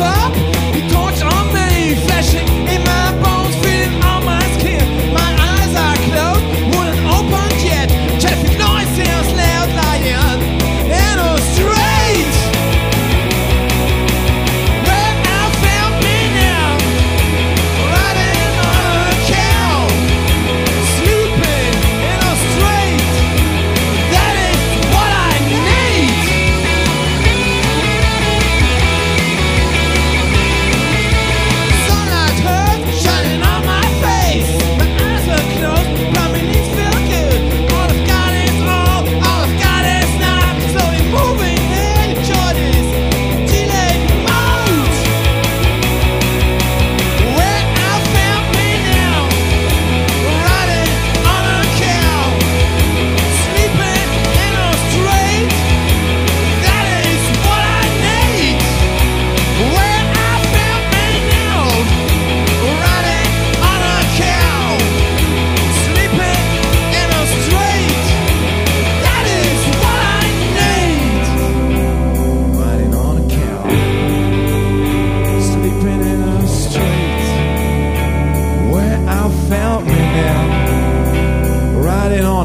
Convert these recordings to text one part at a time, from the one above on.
up?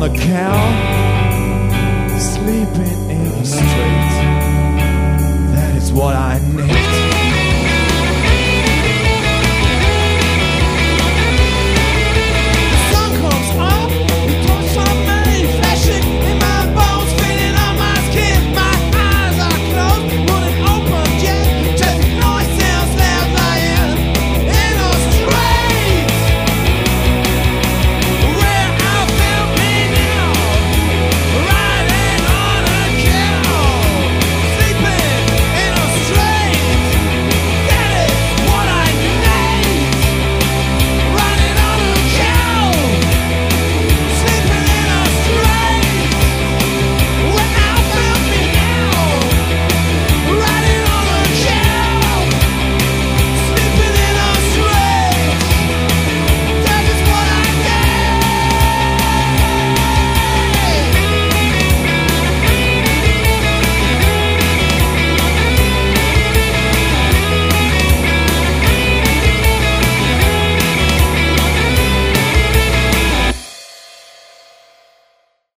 Cow sleeping in the street. That is what I need.